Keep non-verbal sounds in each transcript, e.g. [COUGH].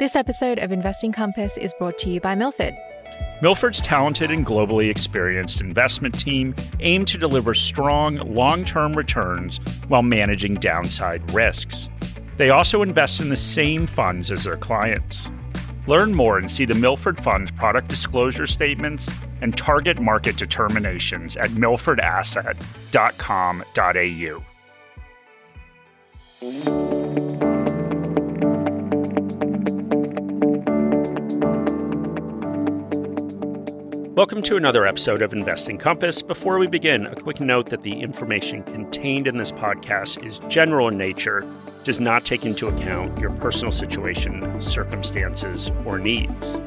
This episode of Investing Compass is brought to you by Milford. Milford's talented and globally experienced investment team aim to deliver strong, long term returns while managing downside risks. They also invest in the same funds as their clients. Learn more and see the Milford Fund's product disclosure statements and target market determinations at milfordasset.com.au. Welcome to another episode of Investing Compass. Before we begin, a quick note that the information contained in this podcast is general in nature, does not take into account your personal situation, circumstances, or needs.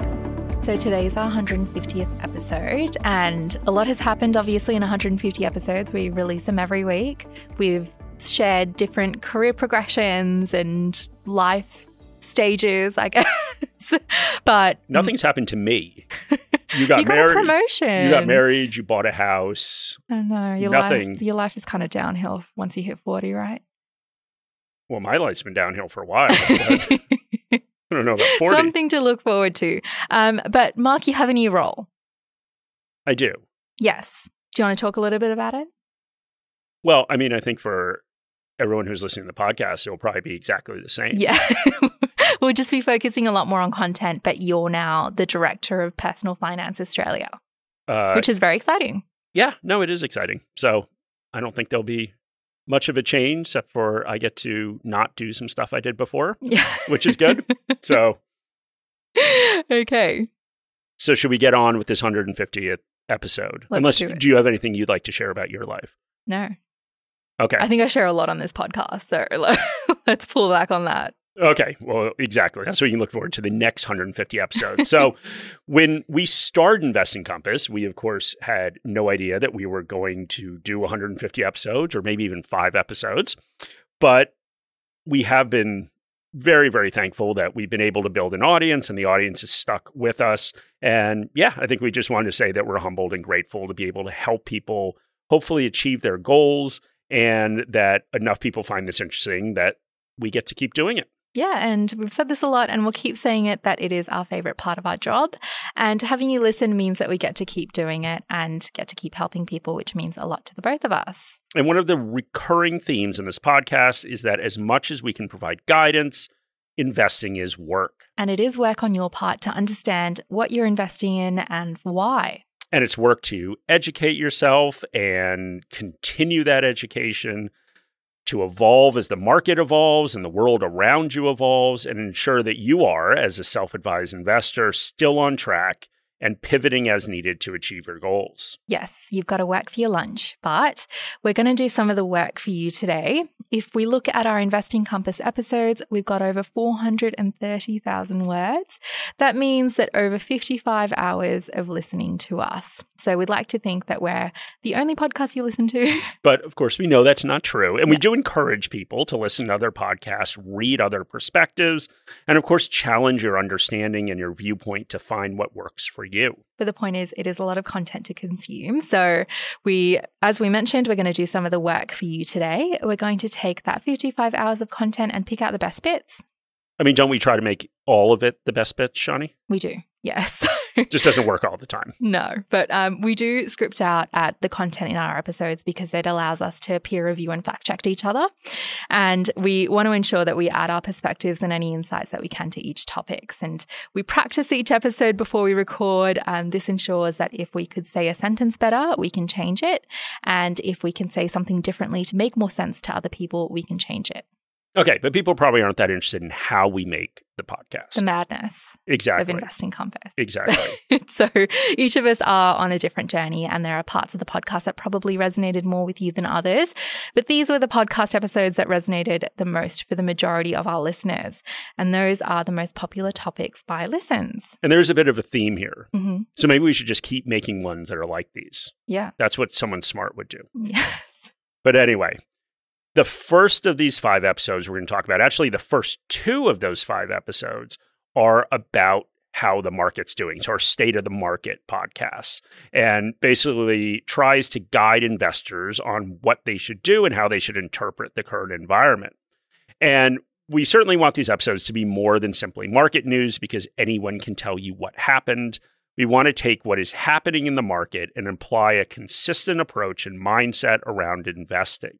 So today is our 150th episode, and a lot has happened obviously in 150 episodes. We release them every week. We've shared different career progressions and life stages, I [LAUGHS] guess. but nothing's happened to me. [LAUGHS] You got, you got married. promotion. You got married. You bought a house. I know. Your Nothing. Life, your life is kind of downhill once you hit 40, right? Well, my life's been downhill for a while. [LAUGHS] I don't know about 40. Something to look forward to. Um, but Mark, you have a new role. I do. Yes. Do you want to talk a little bit about it? Well, I mean, I think for everyone who's listening to the podcast, it will probably be exactly the same. Yeah. [LAUGHS] we'll just be focusing a lot more on content, but you're now the director of Personal Finance Australia, Uh, which is very exciting. yeah, no, it is exciting. So I don't think there'll be much of a change, except for I get to not do some stuff I did before, Yeah. which is good. [LAUGHS] so, okay. so should we get on with this 150th episode? Let's Unless do do you have anything you'd like to share about your life? No. Okay. I think I share a lot on this podcast. So [LAUGHS] let's pull back on that. Okay, well, exactly. That's what you can look forward to the next 150 episodes. so, [LAUGHS] when we started Investing Compass, we of course had no idea that we were going to do 150 episodes or maybe even five episodes. But we have been very, very thankful that we've been able to build an audience and the audience has stuck with us. And yeah, I think we just wanted to say that we're humbled and grateful to be able to help people hopefully achieve their goals and that enough people find this interesting that we get to keep doing it. Yeah, and we've said this a lot and we'll keep saying it that it is our favorite part of our job. And having you listen means that we get to keep doing it and get to keep helping people, which means a lot to the both of us. And one of the recurring themes in this podcast is that as much as we can provide guidance, investing is work. And it is work on your part to understand what you're investing in and why. And it's work to educate yourself and continue that education to evolve as the market evolves and the world around you evolves and ensure that you are, as a self advised investor, still on track and pivoting as needed to achieve your goals. Yes, you've got to work for your lunch, but we're going to do some of the work for you today. If we look at our Investing Compass episodes, we've got over 430,000 words. That means that over 55 hours of listening to us. So we'd like to think that we're the only podcast you listen to. [LAUGHS] But of course, we know that's not true. And we Yeah. do encourage people to listen to other podcasts, read other perspectives, and of course, challenge your understanding and your viewpoint to find what works for you. But the point is, it is a lot of content to consume. So, we, as we mentioned, we're going to do some of the work for you today. We're going to take that 55 hours of content and pick out the best bits. I mean, don't we try to make all of it the best bits, Shani? We do, yes. [LAUGHS] [LAUGHS] Just doesn't work all the time. no, but um, we do script out at the content in our episodes because it allows us to peer review and fact check each other. And we want to ensure that we add our perspectives and any insights that we can to each topics. And we practice each episode before we record. Um, this ensures that if we could say a sentence better, we can change it. And if we can say something differently to make more sense to other people, we can change it. Okay, but people probably aren't that interested in how we make the podcast. The madness Exactly. of investing compass. Exactly. [LAUGHS] so each of us are on a different journey, and there are parts of the podcast that probably resonated more with you than others. But these were the podcast episodes that resonated the most for the majority of our listeners. And those are the most popular topics by listens. and there's a bit of a theme here. hmm So maybe we should just keep making ones that are like these. Yeah. That's what someone smart would do. [LAUGHS] Yes. But anyway, the first of these five episodes we're going to talk about, actually, the first two of those five episodes are about how the market's doing. So, our State of the Market podcast, and basically tries to guide investors on what they should do and how they should interpret the current environment. And we certainly want these episodes to be more than simply market news because anyone can tell you what happened. We want to take what is happening in the market and apply a consistent approach and mindset around investing.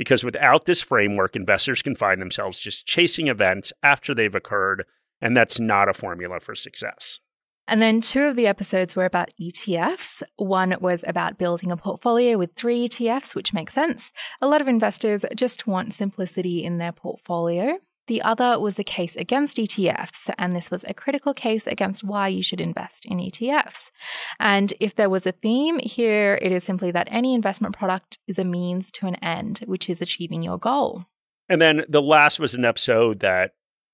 Because without this framework, investors can find themselves just chasing events after they've occurred, and that's not a formula for success. And then two of the episodes were about ETFs. One was about building a portfolio with three ETFs, which makes sense. A lot of investors just want simplicity in their portfolio. The other was a case against ETFs, and this was a critical case against why you should invest in ETFs. And if there was a theme, here it is simply that any investment product is a means to an end, which is achieving your goal. And then the last was an episode that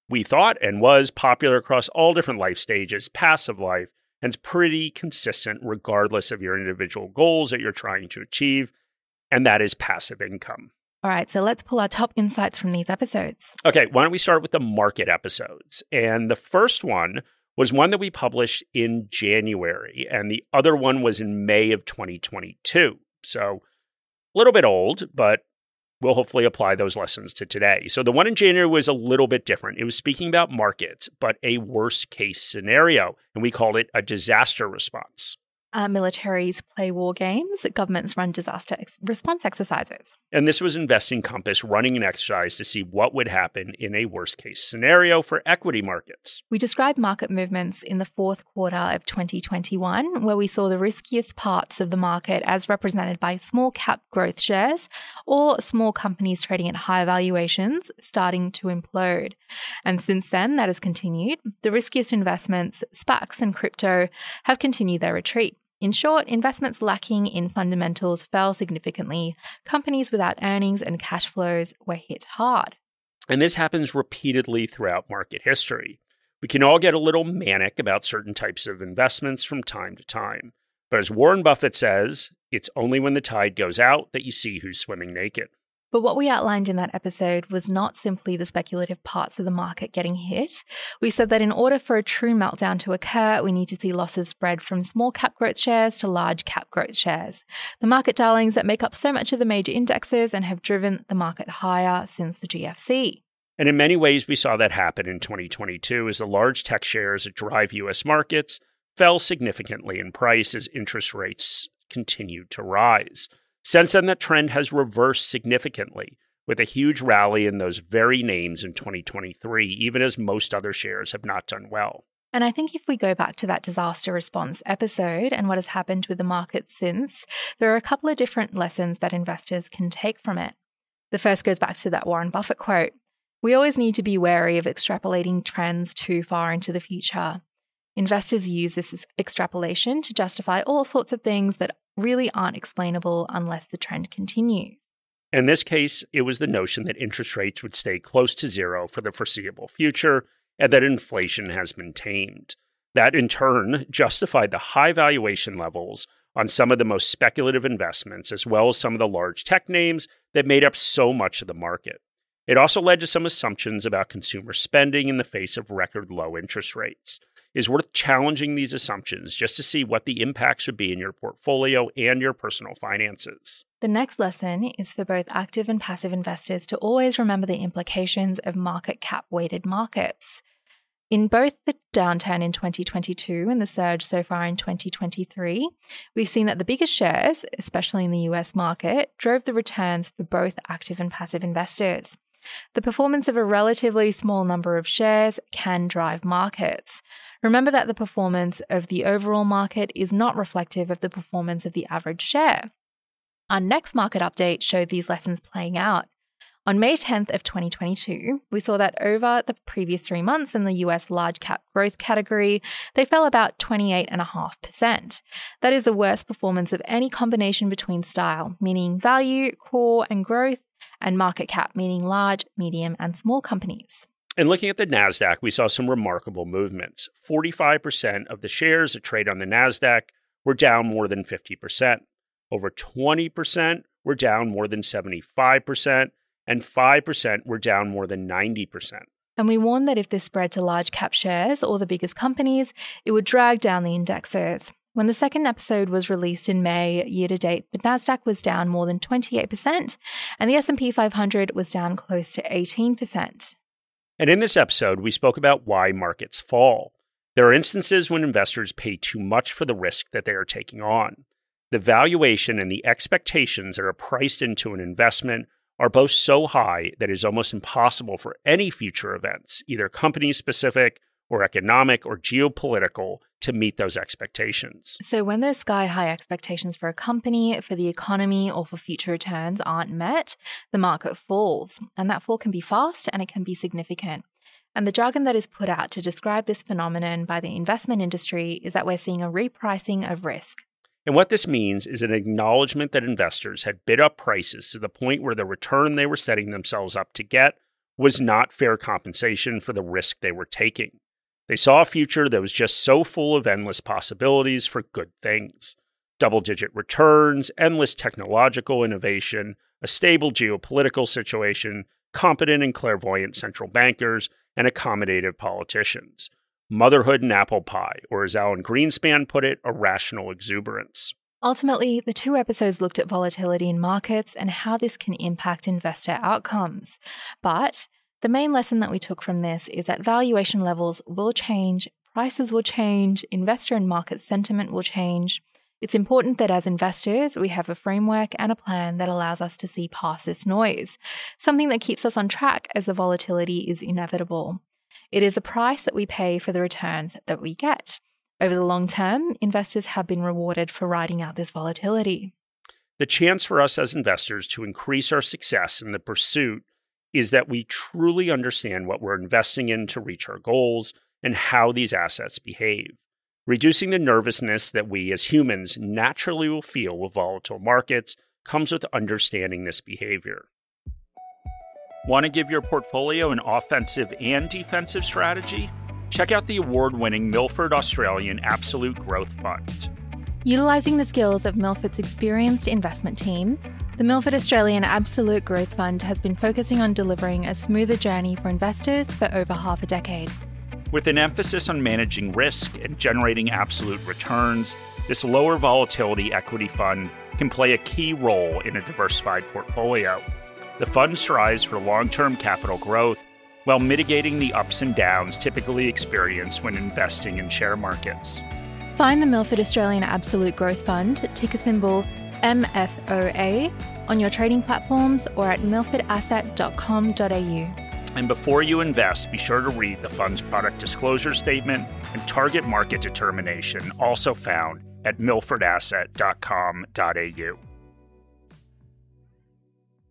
we thought and was popular across all different life stages, passive life, and it's pretty consistent regardless of your individual goals that you're trying to achieve, and that is passive income. All right, so let's pull our top insights from these episodes. Okay, why don't we start with the market episodes? And the first one was one that we published in January, and the other one was in May of 2022. So a little bit old, but we'll hopefully apply those lessons to today. So the one in January was a little bit different. It was speaking about markets, but a worst case scenario, and we called it a disaster response. Uh, militaries play war games, governments run disaster ex- response exercises. And this was Investing Compass running an exercise to see what would happen in a worst case scenario for equity markets. We described market movements in the fourth quarter of 2021, where we saw the riskiest parts of the market as represented by small cap growth shares or small companies trading at high valuations starting to implode. And since then, that has continued. The riskiest investments, SPACs and crypto, have continued their retreat. In short, investments lacking in fundamentals fell significantly. Companies without earnings and cash flows were hit hard. And this happens repeatedly throughout market history. We can all get a little manic about certain types of investments from time to time. But as Warren Buffett says, it's only when the tide goes out that you see who's swimming naked. But what we outlined in that episode was not simply the speculative parts of the market getting hit. We said that in order for a true meltdown to occur, we need to see losses spread from small cap growth shares to large cap growth shares. The market darlings that make up so much of the major indexes and have driven the market higher since the GFC. And in many ways, we saw that happen in 2022 as the large tech shares that drive US markets fell significantly in price as interest rates continued to rise. Since then, that trend has reversed significantly with a huge rally in those very names in 2023, even as most other shares have not done well. And I think if we go back to that disaster response episode and what has happened with the market since, there are a couple of different lessons that investors can take from it. The first goes back to that Warren Buffett quote We always need to be wary of extrapolating trends too far into the future. Investors use this extrapolation to justify all sorts of things that really aren't explainable unless the trend continues. In this case, it was the notion that interest rates would stay close to zero for the foreseeable future and that inflation has been tamed. That in turn justified the high valuation levels on some of the most speculative investments, as well as some of the large tech names that made up so much of the market. It also led to some assumptions about consumer spending in the face of record low interest rates is worth challenging these assumptions just to see what the impacts would be in your portfolio and your personal finances. The next lesson is for both active and passive investors to always remember the implications of market cap weighted markets. In both the downturn in 2022 and the surge so far in 2023, we've seen that the biggest shares, especially in the US market, drove the returns for both active and passive investors. The performance of a relatively small number of shares can drive markets. Remember that the performance of the overall market is not reflective of the performance of the average share. Our next market update showed these lessons playing out. On May 10th of 2022, we saw that over the previous three months in the US large cap growth category, they fell about 28.5%. That is the worst performance of any combination between style, meaning value, core, and growth, and market cap, meaning large, medium, and small companies. And looking at the NASDAQ, we saw some remarkable movements. 45% of the shares that trade on the NASDAQ were down more than 50%. Over 20% were down more than 75%, and 5% were down more than 90%. And we warned that if this spread to large cap shares or the biggest companies, it would drag down the indexes. When the second episode was released in May, year to date, the Nasdaq was down more than 28% and the S&P 500 was down close to 18%. And in this episode, we spoke about why markets fall. There are instances when investors pay too much for the risk that they are taking on. The valuation and the expectations that are priced into an investment are both so high that it is almost impossible for any future events, either company specific or economic or geopolitical, to meet those expectations. So, when those sky high expectations for a company, for the economy, or for future returns aren't met, the market falls. And that fall can be fast and it can be significant. And the jargon that is put out to describe this phenomenon by the investment industry is that we're seeing a repricing of risk. And what this means is an acknowledgement that investors had bid up prices to the point where the return they were setting themselves up to get was not fair compensation for the risk they were taking. They saw a future that was just so full of endless possibilities for good things double digit returns, endless technological innovation, a stable geopolitical situation, competent and clairvoyant central bankers, and accommodative politicians motherhood and apple pie, or as Alan Greenspan put it, a rational exuberance. Ultimately, the two episodes looked at volatility in markets and how this can impact investor outcomes. But the main lesson that we took from this is that valuation levels will change, prices will change, investor and market sentiment will change. It's important that as investors, we have a framework and a plan that allows us to see past this noise, something that keeps us on track as the volatility is inevitable. It is a price that we pay for the returns that we get. Over the long term, investors have been rewarded for riding out this volatility. The chance for us as investors to increase our success in the pursuit is that we truly understand what we're investing in to reach our goals and how these assets behave, reducing the nervousness that we as humans naturally will feel with volatile markets comes with understanding this behavior. Want to give your portfolio an offensive and defensive strategy? Check out the award winning Milford Australian Absolute Growth Fund. Utilizing the skills of Milford's experienced investment team, the Milford Australian Absolute Growth Fund has been focusing on delivering a smoother journey for investors for over half a decade. With an emphasis on managing risk and generating absolute returns, this lower volatility equity fund can play a key role in a diversified portfolio. The fund strives for long term capital growth while mitigating the ups and downs typically experienced when investing in share markets. Find the Milford Australian Absolute Growth Fund, ticker symbol MFOA, on your trading platforms or at milfordasset.com.au. And before you invest, be sure to read the fund's product disclosure statement and target market determination, also found at milfordasset.com.au.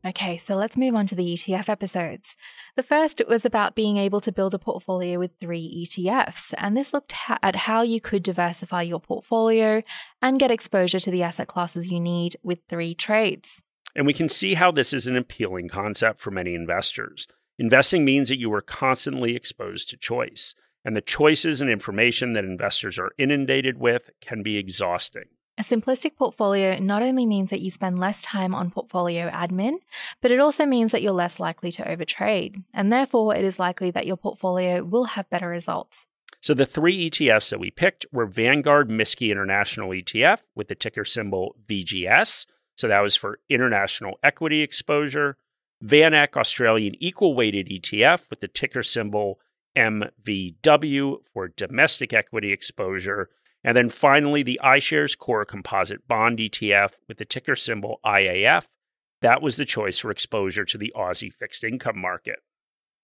Okay, so let's move on to the ETF episodes. The first was about being able to build a portfolio with three ETFs, and this looked ha- at how you could diversify your portfolio and get exposure to the asset classes you need with three trades. And we can see how this is an appealing concept for many investors. Investing means that you are constantly exposed to choice, and the choices and information that investors are inundated with can be exhausting. A simplistic portfolio not only means that you spend less time on portfolio admin, but it also means that you're less likely to overtrade, and therefore it is likely that your portfolio will have better results. So the three ETFs that we picked were Vanguard MSCI International ETF with the ticker symbol VGS. So that was for international equity exposure. VanEck Australian Equal Weighted ETF with the ticker symbol MVW for domestic equity exposure. And then finally, the iShares Core Composite Bond ETF with the ticker symbol IAF. That was the choice for exposure to the Aussie fixed income market.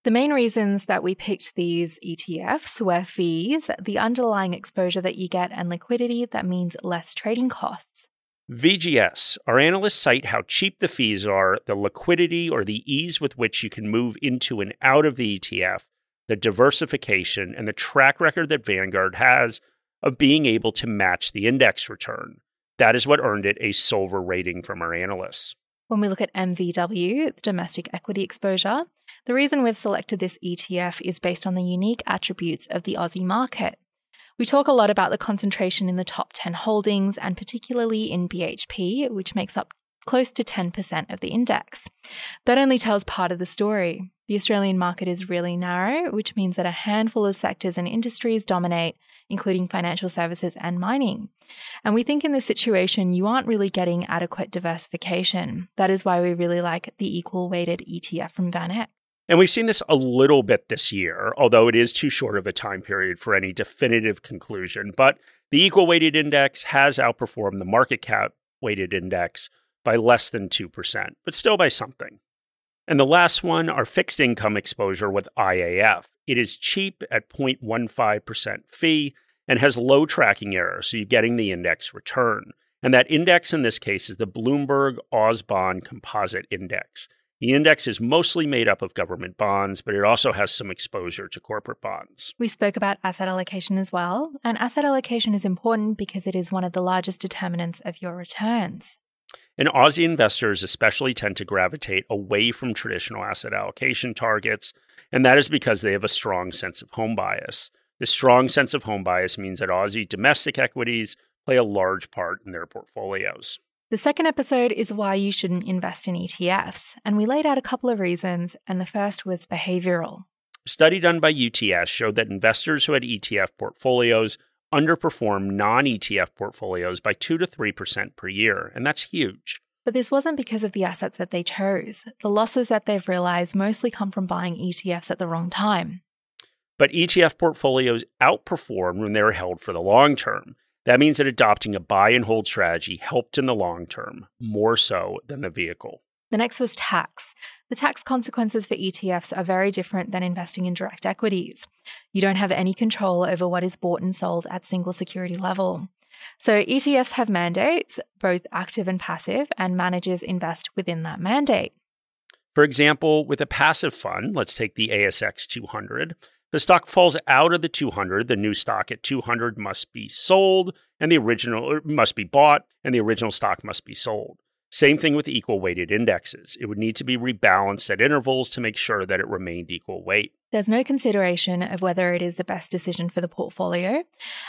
The main reasons that we picked these ETFs were fees, the underlying exposure that you get, and liquidity that means less trading costs. VGS, our analysts cite how cheap the fees are, the liquidity or the ease with which you can move into and out of the ETF, the diversification, and the track record that Vanguard has of being able to match the index return. That is what earned it a silver rating from our analysts. When we look at MVW, the domestic equity exposure, the reason we've selected this ETF is based on the unique attributes of the Aussie market. We talk a lot about the concentration in the top 10 holdings and particularly in BHP, which makes up close to 10% of the index. That only tells part of the story. The Australian market is really narrow, which means that a handful of sectors and industries dominate, including financial services and mining. And we think in this situation, you aren't really getting adequate diversification. That is why we really like the equal weighted ETF from VanEck. And we've seen this a little bit this year, although it is too short of a time period for any definitive conclusion. But the equal weighted index has outperformed the market cap weighted index by less than 2%, but still by something. And the last one, our fixed income exposure with IAF. It is cheap at 0.15% fee and has low tracking error, so you're getting the index return. And that index in this case is the Bloomberg Ausbond Composite Index. The index is mostly made up of government bonds, but it also has some exposure to corporate bonds. We spoke about asset allocation as well, and asset allocation is important because it is one of the largest determinants of your returns. And Aussie investors especially tend to gravitate away from traditional asset allocation targets, and that is because they have a strong sense of home bias. This strong sense of home bias means that Aussie domestic equities play a large part in their portfolios. The second episode is why you shouldn't invest in ETFs, and we laid out a couple of reasons, and the first was behavioral. A study done by UTS showed that investors who had ETF portfolios underperform non ETF portfolios by 2 to 3% per year, and that's huge. But this wasn't because of the assets that they chose. The losses that they've realized mostly come from buying ETFs at the wrong time. But ETF portfolios outperform when they're held for the long term. That means that adopting a buy and hold strategy helped in the long term, more so than the vehicle. The next was tax. The tax consequences for ETFs are very different than investing in direct equities. You don't have any control over what is bought and sold at single security level. So ETFs have mandates, both active and passive, and managers invest within that mandate. For example, with a passive fund, let's take the ASX 200, the stock falls out of the 200, the new stock at 200 must be sold and the original must be bought and the original stock must be sold. Same thing with equal weighted indexes. It would need to be rebalanced at intervals to make sure that it remained equal weight. There's no consideration of whether it is the best decision for the portfolio.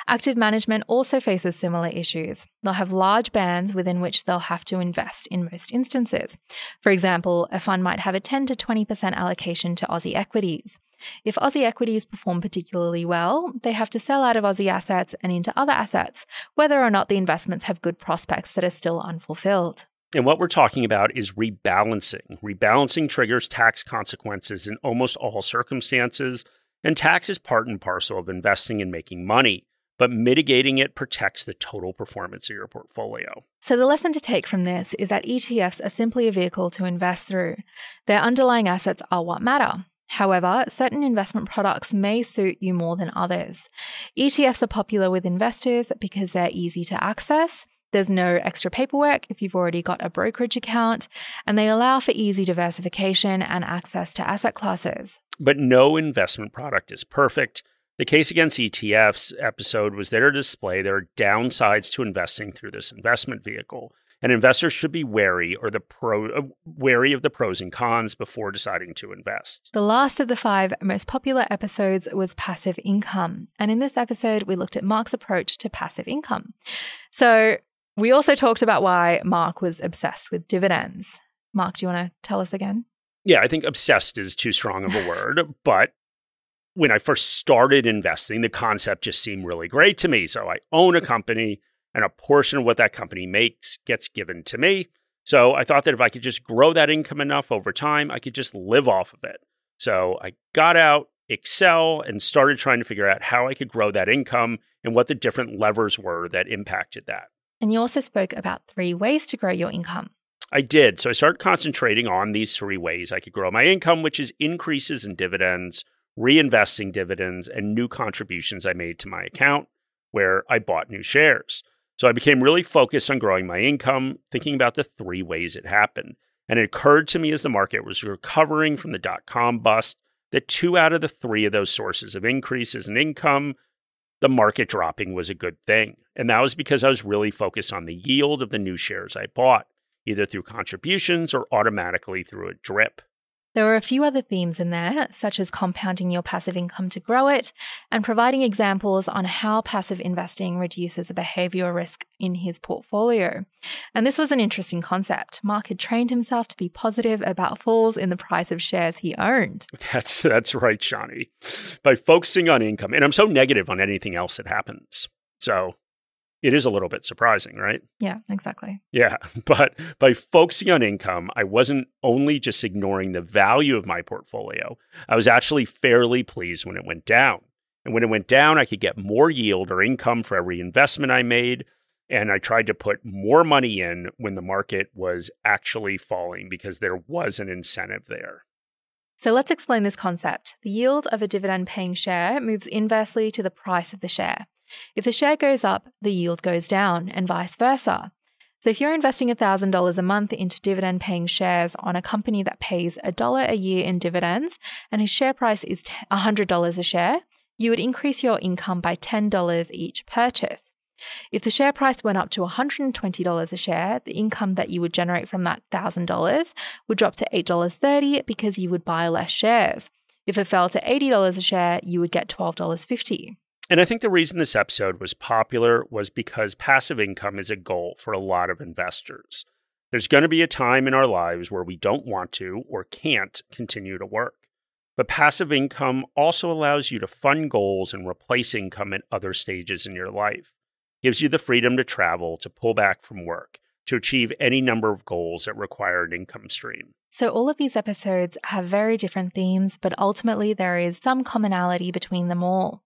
Active management also faces similar issues. They'll have large bands within which they'll have to invest in most instances. For example, a fund might have a 10 to 20% allocation to Aussie equities. If Aussie equities perform particularly well, they have to sell out of Aussie assets and into other assets, whether or not the investments have good prospects that are still unfulfilled. And what we're talking about is rebalancing. Rebalancing triggers tax consequences in almost all circumstances, and tax is part and parcel of investing and making money. But mitigating it protects the total performance of your portfolio. So, the lesson to take from this is that ETFs are simply a vehicle to invest through. Their underlying assets are what matter. However, certain investment products may suit you more than others. ETFs are popular with investors because they're easy to access there's no extra paperwork if you've already got a brokerage account, and they allow for easy diversification and access to asset classes. But no investment product is perfect. The case against ETFs episode was there to display there are downsides to investing through this investment vehicle, and investors should be wary or the pro uh, wary of the pros and cons before deciding to invest. The last of the five most popular episodes was passive income, and in this episode we looked at Mark's approach to passive income. So we also talked about why Mark was obsessed with dividends. Mark, do you want to tell us again? Yeah, I think obsessed is too strong of a word, [LAUGHS] but when I first started investing, the concept just seemed really great to me. So I own a company, and a portion of what that company makes gets given to me. So I thought that if I could just grow that income enough over time, I could just live off of it. So I got out Excel and started trying to figure out how I could grow that income and what the different levers were that impacted that. And you also spoke about three ways to grow your income. I did. So I started concentrating on these three ways I could grow my income, which is increases in dividends, reinvesting dividends, and new contributions I made to my account where I bought new shares. So I became really focused on growing my income, thinking about the three ways it happened. And it occurred to me as the market was recovering from the dot com bust that two out of the three of those sources of increases in income the market dropping was a good thing. And that was because I was really focused on the yield of the new shares I bought, either through contributions or automatically through a drip. There were a few other themes in there, such as compounding your passive income to grow it and providing examples on how passive investing reduces a behavioral risk in his portfolio. And this was an interesting concept. Mark had trained himself to be positive about falls in the price of shares he owned. [LAUGHS] That's that's right, Shani. By focusing on income, and I'm so negative on anything else that happens. So it is a little bit surprising, right? Yeah, exactly. Yeah. [LAUGHS] But by focusing on income, I wasn't only just ignoring the value of my portfolio, I was actually fairly pleased when it went down. And when it went down, I could get more yield or income for every investment I made. And I tried to put more money in when the market was actually falling because there was an incentive there. So let's explain this concept. The yield of a dividend paying share moves inversely to the price of the share. If the share goes up, the yield goes down, and vice versa. So if you're investing $1,000 a month into dividend paying shares on a company that pays a dollar a year in dividends and whose share price is $100 a share, you would increase your income by $10 each purchase. If the share price went up to $120 a share, the income that you would generate from that $1,000 would drop to $8.30 because you would buy less shares. If it fell to $80 a share, you would get $12.50. And I think the reason this episode was popular was because passive income is a goal for a lot of investors. There's going to be a time in our lives where we don't want to or can't continue to work. But passive income also allows you to fund goals and replace income at other stages in your life. Gives you the freedom to travel, to pull back from work, to achieve any number of goals that require an income stream. So, all of these episodes have very different themes, but ultimately there is some commonality between them all.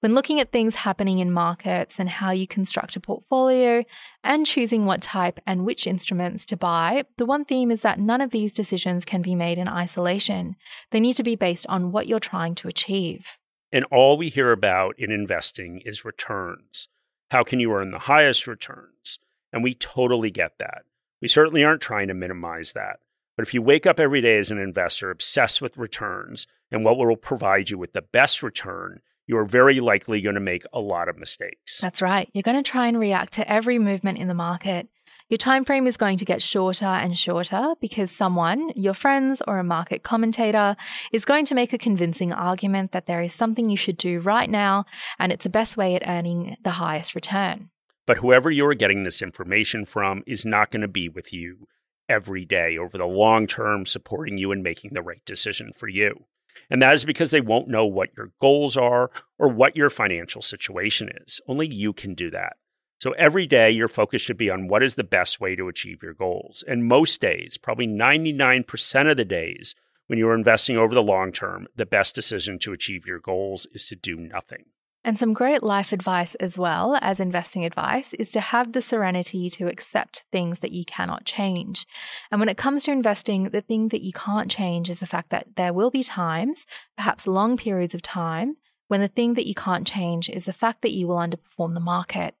When looking at things happening in markets and how you construct a portfolio and choosing what type and which instruments to buy, the one theme is that none of these decisions can be made in isolation. They need to be based on what you're trying to achieve. And all we hear about in investing is returns. How can you earn the highest returns? And we totally get that. We certainly aren't trying to minimize that. But if you wake up every day as an investor obsessed with returns and what will provide you with the best return, you're very likely going to make a lot of mistakes. That's right. You're going to try and react to every movement in the market. Your time frame is going to get shorter and shorter because someone, your friends or a market commentator, is going to make a convincing argument that there is something you should do right now and it's the best way at earning the highest return. But whoever you're getting this information from is not going to be with you every day over the long term, supporting you and making the right decision for you. And that is because they won't know what your goals are or what your financial situation is. Only you can do that. So every day, your focus should be on what is the best way to achieve your goals. And most days, probably 99% of the days, when you're investing over the long term, the best decision to achieve your goals is to do nothing. And some great life advice as well as investing advice is to have the serenity to accept things that you cannot change. And when it comes to investing, the thing that you can't change is the fact that there will be times, perhaps long periods of time, when the thing that you can't change is the fact that you will underperform the market.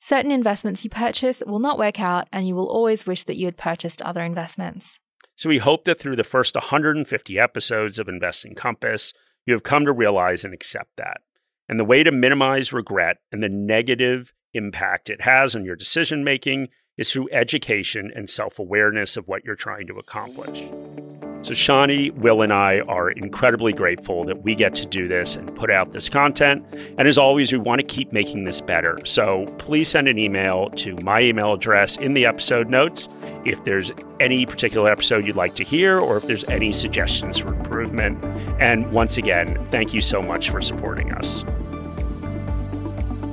Certain investments you purchase will not work out, and you will always wish that you had purchased other investments. So, we hope that through the first 150 episodes of Investing Compass, you have come to realize and accept that. And the way to minimize regret and the negative impact it has on your decision making is through education and self awareness of what you're trying to accomplish. So, Shani, Will, and I are incredibly grateful that we get to do this and put out this content. And as always, we want to keep making this better. So, please send an email to my email address in the episode notes if there's any particular episode you'd like to hear or if there's any suggestions for improvement. And once again, thank you so much for supporting us.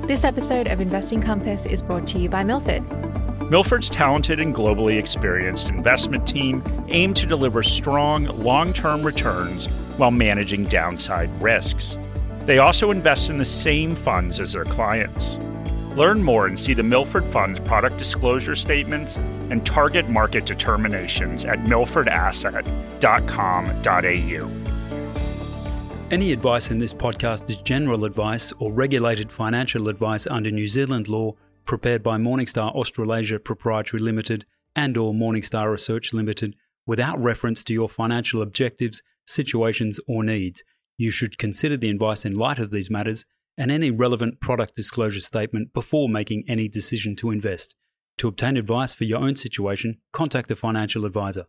This episode of Investing Compass is brought to you by Milford. Milford's talented and globally experienced investment team aim to deliver strong, long term returns while managing downside risks. They also invest in the same funds as their clients. Learn more and see the Milford Fund's product disclosure statements and target market determinations at milfordasset.com.au. Any advice in this podcast is general advice or regulated financial advice under New Zealand law prepared by Morningstar Australasia Proprietary Limited and or Morningstar Research Limited without reference to your financial objectives, situations or needs. You should consider the advice in light of these matters and any relevant product disclosure statement before making any decision to invest. To obtain advice for your own situation, contact a financial advisor.